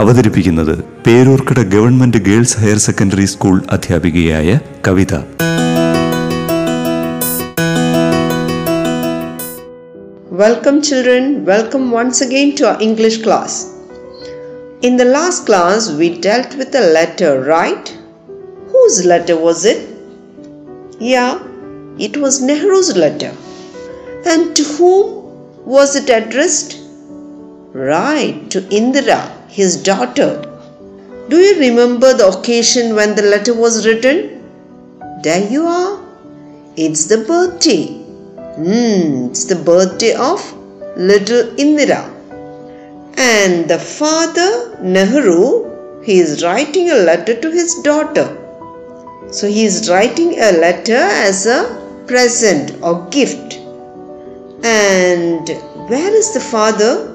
അവതരിപ്പിക്കുന്നത് Peroorkada government girls higher secondary school അധ്യാപികയായ കവിത Welcome, children. Welcome once again to our English class. In the last class, we dealt with a letter, right? Whose letter was it? Yeah, it was Nehru's letter. And to whom was it addressed? Right, to Indira, his daughter. Do you remember the occasion when the letter was written? There you are. It's the birthday. Hmm, it's the birthday of little Indira. And the father, Nehru, he is writing a letter to his daughter. So he is writing a letter as a present or gift. And where is the father?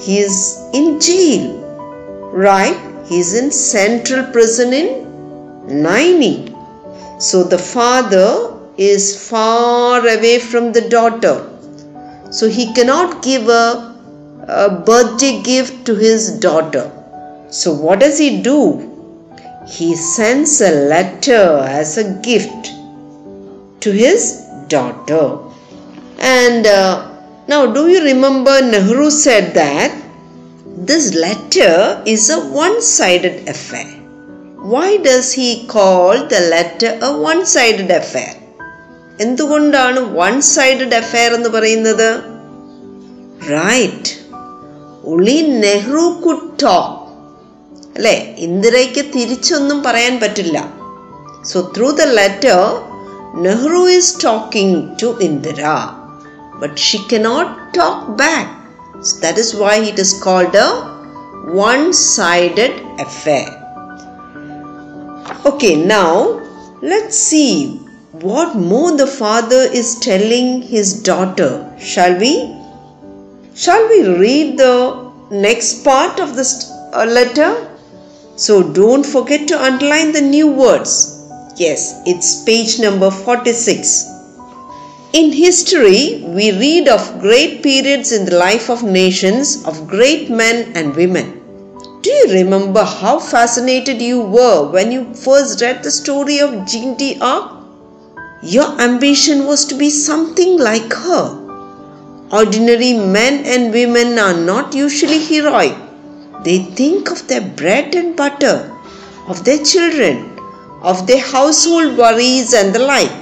He is in jail. Right? He is in central prison in Naini. So the father is far away from the daughter. So he cannot give a, a, birthday gift to his daughter. So what does he do? He sends a letter as a gift to his daughter. And uh, now, do you remember Nehru said that this letter is a one sided affair? Why does he call the letter a one sided affair? എന്തുകൊണ്ടാണ് one sided affair എന്ന് പറയുന്നത് right ഒളി Nehru could talk അല്ലെ ഇന്ദിരയ്ക്ക് തിരിച്ചൊന്നും പറയാൻ പറ്റില്ല so through the letter Nehru is talking to Indira but she cannot talk back. So that is why it is called a one sided affair. Okay, now let's see what more the father is telling his daughter. Shall we? Shall we read the next part of this uh, letter? So don't forget to underline the new words. Yes, it's page number 46. In history, we read of great periods in the life of nations, of great men and women. Do you remember how fascinated you were when you first read the story of Jean d'Arc? Your ambition was to be something like her. Ordinary men and women are not usually heroic. They think of their bread and butter, of their children, of their household worries and the like.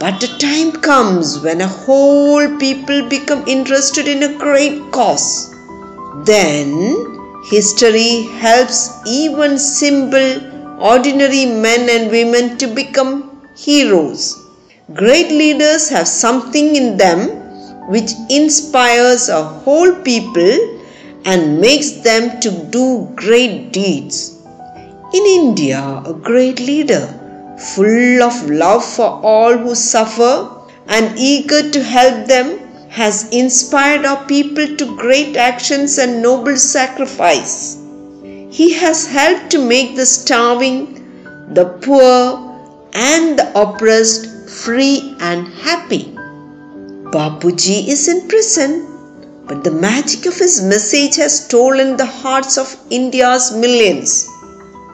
But the time comes when a whole people become interested in a great cause. Then history helps even simple, ordinary men and women to become heroes. Great leaders have something in them which inspires a whole people and makes them to do great deeds. In India, a great leader, full of love for all who suffer and eager to help them, has inspired our people to great actions and noble sacrifice. He has helped to make the starving, the poor, and the oppressed free and happy. Bapuji is in prison, but the magic of his message has stolen the hearts of India's millions.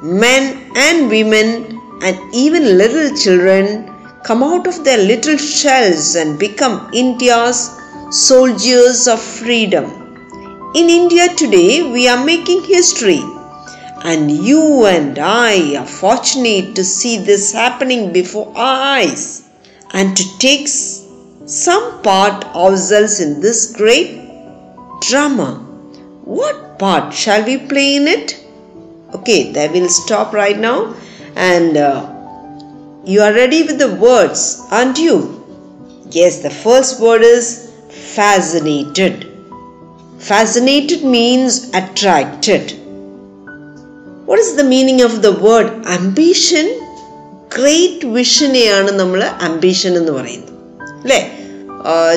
Men and women and even little children come out of their little shells and become India's soldiers of freedom. In India today, we are making history, and you and I are fortunate to see this happening before our eyes and to take some part ourselves in this great drama. What part shall we play in it? Okay, there we'll stop right now, and uh, you are ready with the words, aren't you? Yes, the first word is fascinated. Fascinated means attracted. What is the meaning of the word ambition great വിഷനെയാണ് നമ്മൾ ambition എന്ന് പറയുന്നത് അല്ലേ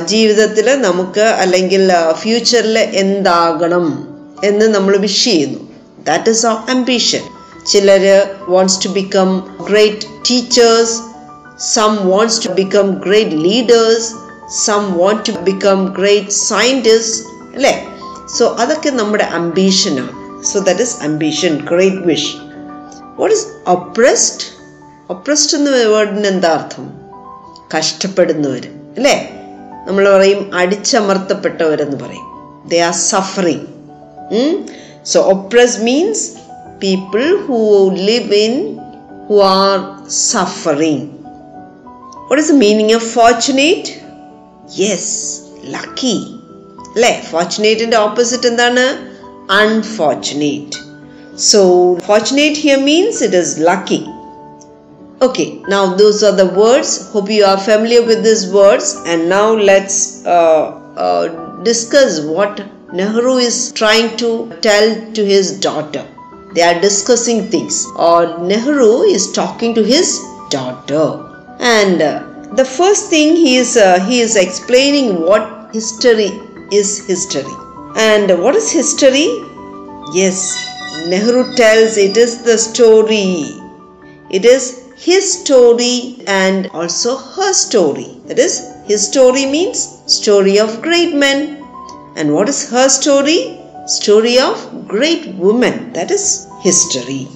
ജീവിതത്തിൽ നമുക്ക് അല്ലെങ്കിൽ ഫ്യൂച്ചറിൽ എന്താകണം എന്ന് നമ്മൾ വിഷ് ചെയ്യുന്നു ദാറ്റ് ഇസ് ആ അംബീഷൻ ചിലർ wants to become great teachers some wants to become great leaders some want to become great scientist അല്ലേ? സോ അതൊക്കെ നമ്മുടെ അംബീഷനാണ് so that is ambition great wish what is oppressed oppressed എന്ന വേർഡിന് എന്താ അർത്ഥം? കഷ്ടപ്പെടുന്നവർ അല്ലേ? നമ്മൾ പറയും അടിച്ചമർത്തപ്പെട്ടവരെന്ന് പറയും. They are suffering so oppress means people who live in who are suffering what is the meaning of fortunate yes lucky അല്ലേ ഫോർച്ചുനേറ്റിന്റെ ഓപ്പോസിറ്റ് എന്താണ് unfortunate so fortunate here means it is lucky Okay, now those are the words. Hope you are familiar with these words. And now let's uh, uh, discuss what Nehru is trying to tell to his daughter. They are discussing things, or Nehru is talking to his daughter. And uh, the first thing he is uh, he is explaining what history is history. And what is history? Yes, Nehru tells it is the story. It is his story and also her story. That is, his story means story of great men. And what is her story? Story of great women. That is history.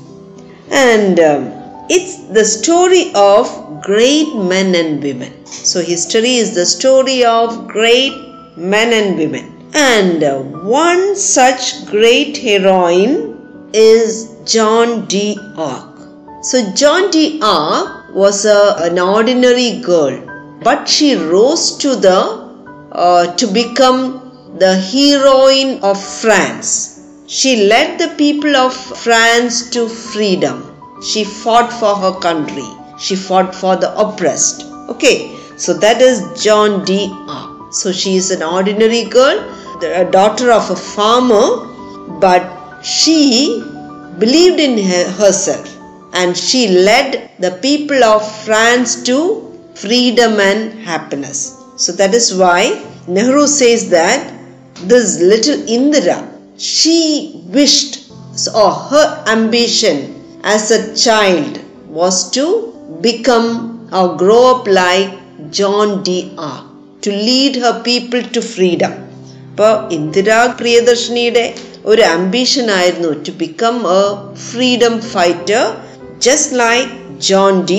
And um, it's the story of great men and women. So, history is the story of great men and women. And uh, one such great heroine is John D. Arc. So, John D. Arc was a, an ordinary girl, but she rose to the uh, to become the heroine of France. She led the people of France to freedom. She fought for her country. She fought for the oppressed. Okay, so that is John D. R. So she is an ordinary girl, the a daughter of a farmer, but she believed in her, herself and she led the people of France to freedom and happiness. So that is why Nehru says that this little Indira, she wished or her ambition as a child was to become or grow up like John D. Arc, to lead her people to freedom. അപ്പോൾ ഇന്ദിരാ പ്രിയദർശിനിയുടെ ഒരു ambition ആയിരുന്നു to become a freedom fighter just like John D.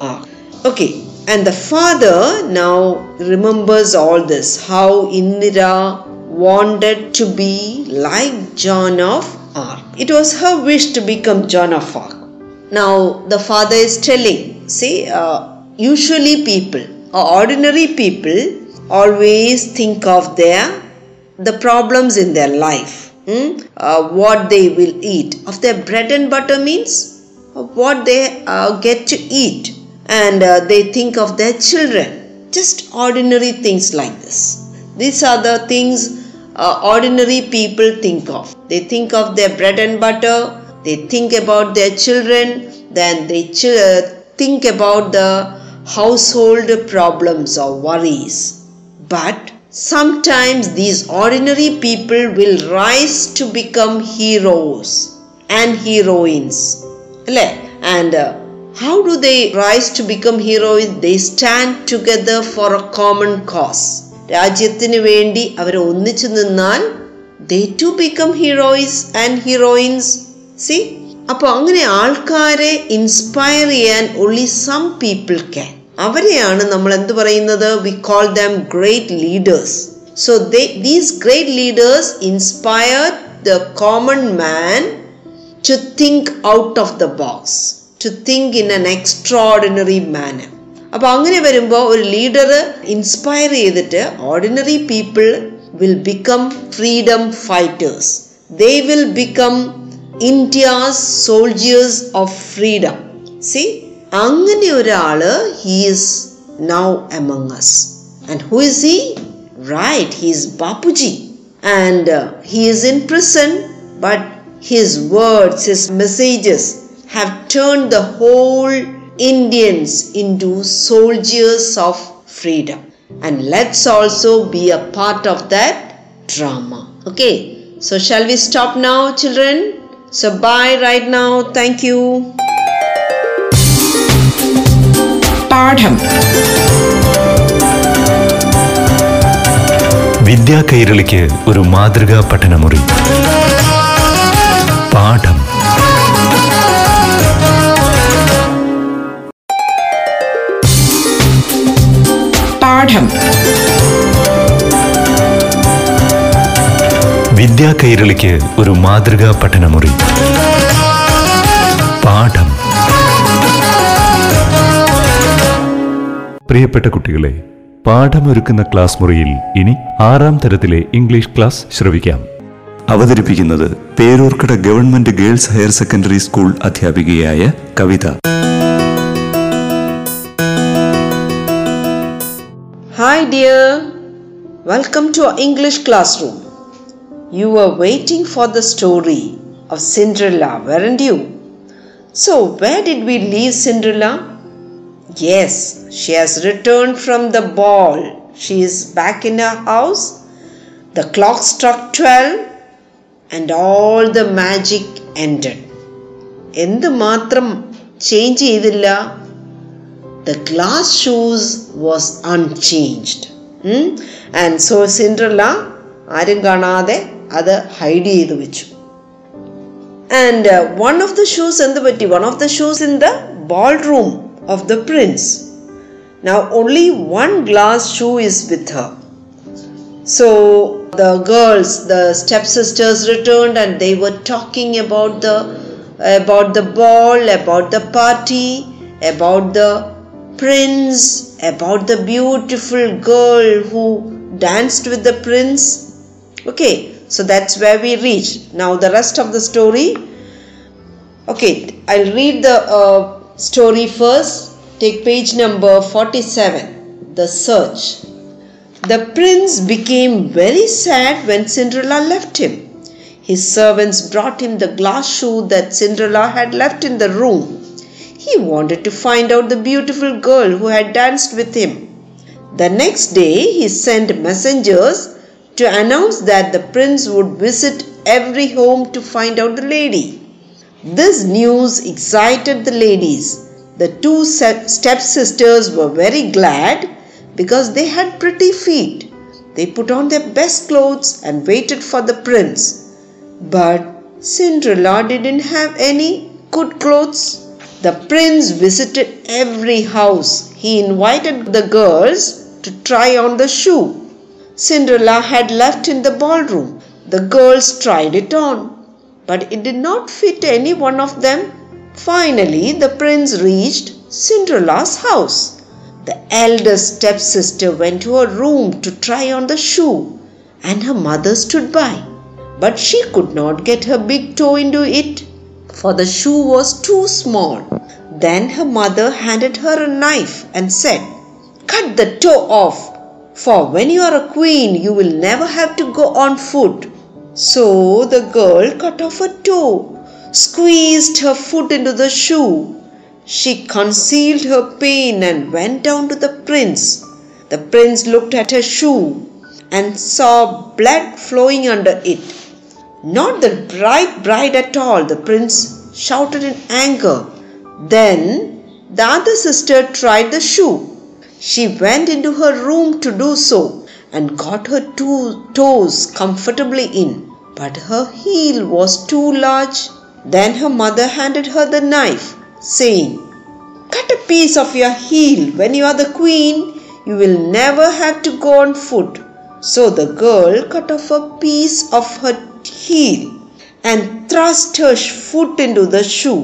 Arc. Okay, and the father now remembers all this how Indira wanted to be like John of Arc. It was her wish to become John of Arc. Now the father is telling, see, uh, usually people ordinary people always think of their the problems in their life, hmm? uh, what they will eat. Of their bread and butter means what they uh, get to eat and uh, they think of their children just ordinary things like this these are the things uh, ordinary people think of. They think of their bread and butter, they think about their children, then they ch- uh, think about the household problems or worries. But sometimes these ordinary people will rise to become heroes and heroines. And uh, how do they rise to become heroes? They stand together for a common cause രാജ്യത്തിന് വേണ്ടി അവർ ഒന്നിച്ചു നിന്നാൽ they to become heroes and heroines see അപ്പോൾ അങ്ങനെ ആൾക്കാരെ inspire ചെയ്യാൻ only some people can അവരെയാണ് നമ്മൾ എന്ത് പറയുന്നത്? We call them great leaders so they these great leaders inspire the common man to think out of the box, to think in an extraordinary manner. അപ്പോൾ അങ്ങനെ വരുമ്പോൾ ഒരു leader inspire ചെയ്തിട്ട് ordinary people will become freedom fighters they will become India's soldiers of freedom see അങ്ങനെ ഒരാൾ he's now among us and who is he right he's Bapuji and he's in prison but his words his messages have turn the whole Indians into soldiers of freedom. And let's also be a part of that drama. Okay, so shall we stop now, children? So, bye right now. Thank you. പാഠം വിദ്യാ കൈരളിക്ക് ഒരു മാതൃകാ പഠനമുറി പാഠം. വിദ്യാ കൈരളിക്ക് ഒരു മാതൃകാ പഠനമുറി. പാഠം. പ്രിയപ്പെട്ട കുട്ടികളെ പാഠമൊരുക്കുന്ന ക്ലാസ് മുറിയിൽ ഇനി ആറാം തരത്തിലെ ഇംഗ്ലീഷ് ക്ലാസ് ശ്രവിക്കാം. അവതരിപ്പിക്കുന്നത് Peroorkada government girls higher secondary school അധ്യാപികയായ Kavitha. Hi, dear. Welcome to our English classroom. You were waiting for the story of Cinderella, weren't you? So, where did we leave Cinderella? Yes, she has returned from the ball. She is back in her house. The clock struck 12 and all the magic ended. എന്ത് മാത്രം change ചെയ്തില്ല the glass shoes was unchanged Hmm? and so cinderella ആരും കാണാതെ അത് hide ചെയ്ത് വെച്ചു and uh, one of the shoes എന്ത് പറ്റി one of the shoes in the ballroom of the prince now only one glass shoe is with her so the girls the stepsisters returned and they were talking about the about the ball about the party about the prince about the beautiful girl who danced with the prince okay so that's where we reach. now the rest of the story okay i'll read the uh, story first take page number 47 the search the prince became very sad when Cinderella left him. His servants brought him the glass shoe that Cinderella had left in the room. He wanted to find out the beautiful girl who had danced with him. The next day, he sent messengers to announce that the prince would visit every home to find out the lady. This news excited the ladies. The two stepsisters were very glad because they had pretty feet. They put on their best clothes and waited for the prince. But Cinderella didn't have any good clothes. The prince visited every house. He invited the girls to try on the shoe. Cinderella had left in the ballroom. The girls tried it on, but it did not fit any one of them. Finally, the prince reached Cinderella's house. The eldest stepsister went to her room to try on the shoe, and her mother stood by. But she could not get her big toe into it, for the shoe was too small. Then her mother handed her a knife and said, Cut the toe off, for when you are a queen, you will never have to go on foot. So the girl cut off her toe, squeezed her foot into the shoe, she concealed her pain and went down to the prince. The prince looked at her shoe and saw blood flowing under it. Not the bright bride at all, the prince shouted in anger. Then the other sister tried the shoe. She went into her room to do so and got her two toes comfortably in. But her heel was too large. Then her mother handed her the knife saying, Cut a piece of your heel. When you are the queen, you will never have to go on foot. So the girl cut off a piece of her heel and thrust her foot into the shoe.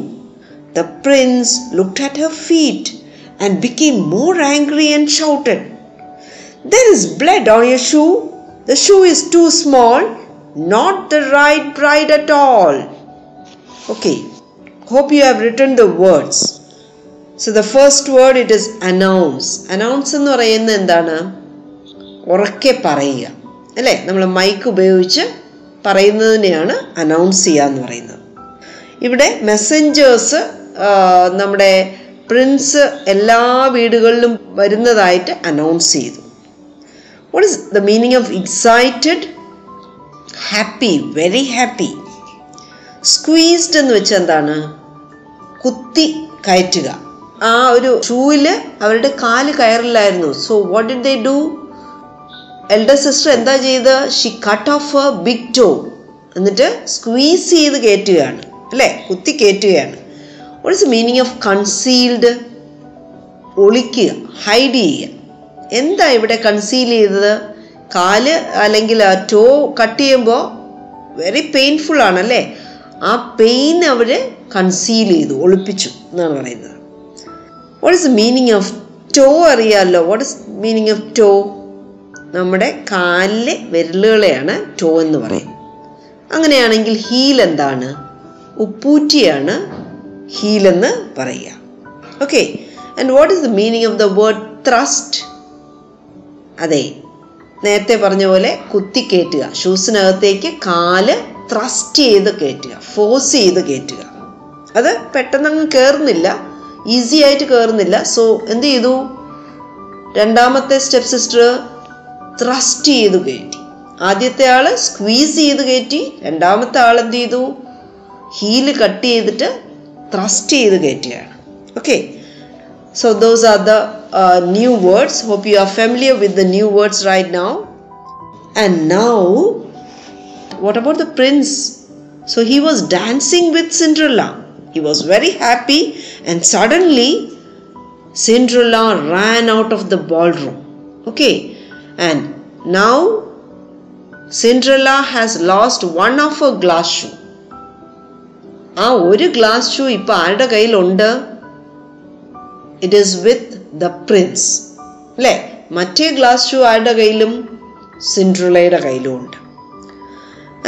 The prince looked at her feet and became more angry and shouted, There is blood on your shoe. The shoe is too small, not the right bride at all. Okay, hope you have written the words. So the first word it is announce. Announce എന്ന് പറയുന്നത് എന്താണ് ഉറക്കെ പറയുക അല്ലേ നമ്മൾ mic ഉപയോഗിച്ച് പറയുന്നതിനെയാണ് announce ചെയ്യുക എന്ന് പറയുന്നത്. ഇവിടെ മെസ്സഞ്ചേഴ്സ് നമ്മുടെ പ്രിൻസ് എല്ലാ വീടുകളിലും വരുന്നതായിട്ട് അനൗൺസ് ചെയ്തു. What is the meaning of excited happy very happy squeezed എന്ന് വെച്ചാൽ എന്താണ്? കുത്തി കയറ്റുക. ആ ഒരു ഷൂവിൽ അവരുടെ കാൽ കയറില്ലായിരുന്നു. So what did they do elder sister എന്താ ചെയ്ത്? She cut off a big toe എന്നിട്ട് സ്ക്വീസ് ചെയ്ത് കയറ്റുകയാണ് അല്ലേ? കുത്തി കയറ്റുകയാണ് what is meaning of concealed ഒളിക്കുക hide ചെയ്യുക. എന്താ ഇവിടെ കൺസീൽ ചെയ്തത്? കാൽ അല്ലെങ്കിൽ ആ ടോ കട്ട് ചെയ്യുമ്പോൾ വെരി പെയിൻഫുൾ ആണല്ലേ ആ പെയിൻ അവർ കൺസീൽ ചെയ്തു ഒളിപ്പിച്ചു എന്നാണ് പറയുന്നത്. What is meaning of toe അറിയാമല്ലോ what is meaning of toe നമ്മുടെ കാലിലെ വിരലുകളെയാണ് ടോ എന്ന് പറയും. അങ്ങനെയാണെങ്കിൽ ഹീൽ എന്താണ്? ഉപ്പൂറ്റിയാണ് ഹീൽ എന്ന് പറയുക. Okay and what is the meaning of the word thrust അതെ നേരത്തെ പറഞ്ഞ പോലെ കുത്തി കയറ്റുക ഷൂസിനകത്തേക്ക് കാൽ ത്രസ്റ്റ് ചെയ്ത് കയറ്റുക ഫോഴ്സ് ചെയ്ത് കയറ്റുക അത് പെട്ടെന്നങ്ങ് കയറുന്നില്ല ഈസി ആയിട്ട് കയറുന്നില്ല സോ എന്ത് ചെയ്തു? രണ്ടാമത്തെ സ്റ്റെപ്പ് സിസ്റ്റർ ത്രസ്റ്റ് ചെയ്ത് കയറ്റി ആദ്യത്തെ ആള് സ്ക്വീസ് ചെയ്ത് കയറ്റി രണ്ടാമത്തെ ആൾ എന്ത് ചെയ്തു ഹീല് കട്ട് ചെയ്തിട്ട് ത്രസ്റ്റ് ചെയ്ത് കയറ്റുകയാണ് okay So those are the uh, new words. Hope you are familiar with the new words right now. And now, what about the prince? So he was dancing with Cinderella. He was very happy, and suddenly Cinderella ran out of the ballroom. Okay, and now Cinderella has lost one of her glass shoe. ആ ഒരു glass shoe ഇപ്പൊ ആരുടെ കയ്യിലുണ്ട്? It is with the prince അല്ലേ? മറ്റേ glass shoe ആരുടെ കയ്യിലും? സിൻഡ്രലയുടെ കയ്യിലും ഉണ്ട്.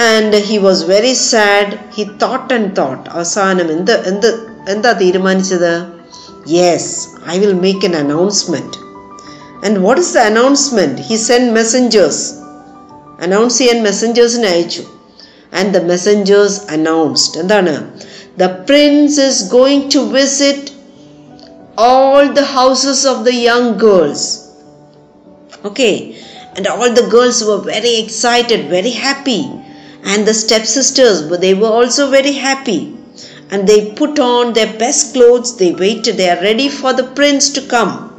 And he was very sad he thought and thought അവസാനം എന്ത് എന്ത് എന്താ തീരുമാനിച്ചത്? Yes I will make an announcement and what is the announcement he send messengers announce ചെയ്യാൻ മെസ്സഞ്ചേഴ്സിനെ അയച്ചു ആൻഡ് ദ മെസ്സഞ്ചേഴ്സ് അനൗൺസ്ഡ് എന്താണ് the prince is going to visit all the houses of the young girls. Okay, and all the girls were very excited, very happy, and the stepsisters they were also very happy, and they put on their best clothes. They waited. They are ready for the prince to come,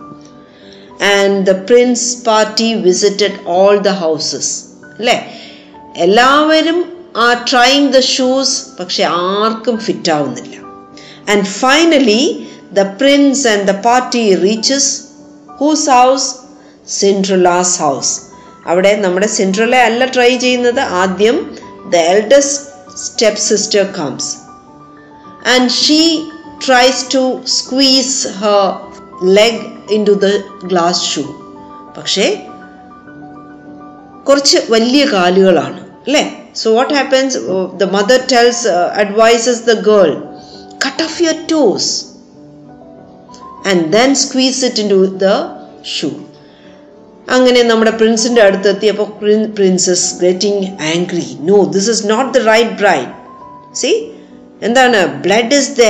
and the prince party visited all the houses അല്ലേ? എല്ലാവരും ആ trying the shoes പക്ഷെ ആർക്കും fit ആവുന്നില്ല. And finally the prince and the party reaches whose house Cinderella's house അവിടെ നമ്മുടെ Cinderella അല്ല try ചെയ്യുന്നത്. ആദ്യം the eldest step sister comes and she tries to squeeze her leg in to the glass shoe പക്ഷേ കുറച്ച് വലിയ കാലുകളാണ് അല്ലേ? So what happens the mother tells advises the girl cut off your toes and then squeeze it in to the shoe അങ്ങനെ നമ്മുടെ പ്രിൻസിന്റെ അടുത്ത് എത്തിയപ്പോൾ prince's getting angry no this is not the right bride see എന്താണ്? Blood is the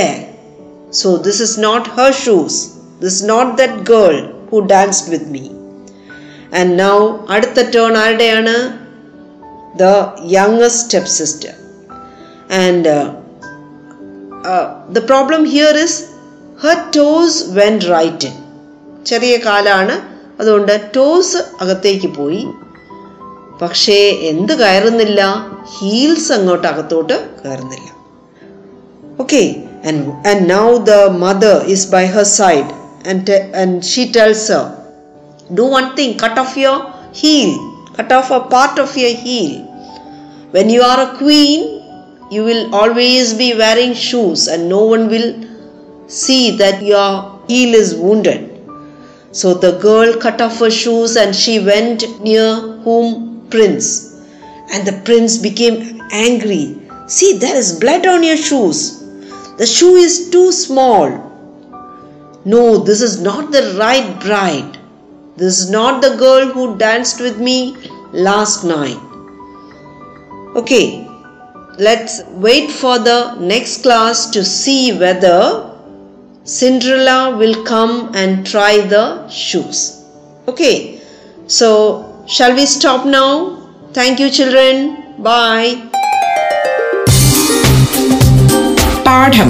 so this is not her shoes this not that girl who danced with me and now അടുത്ത turn ആരുടെയാണ്? The youngest step sister and the problem here is her toes when right in ചെറിയ കാലാണ്. അതുകൊണ്ട് toss അകത്തേക്ക് പോയി. പക്ഷേ എന്ത് കയറുന്നില്ല? Heels അങ്ങോട്ട് അകത്തോട്ട് കയറുന്നില്ല. Okay and now the mother is by her side and, te- and she tells her, Do one thing, cut off your heel, cut off a part of your heel. When you are a queen, you will always be wearing shoes, and no one will see that your heel is wounded. So the girl cut off her shoes and she went near whom? Prince. And the prince became angry. See, there is blood on your shoes. The shoe is too small. No, this is not the right bride. This is not the girl who danced with me last night. Okay, let's wait for the next class to see whether Cinderella will come and try the shoes. Okay, so shall we stop now? Thank you, children. Bye. പാഠം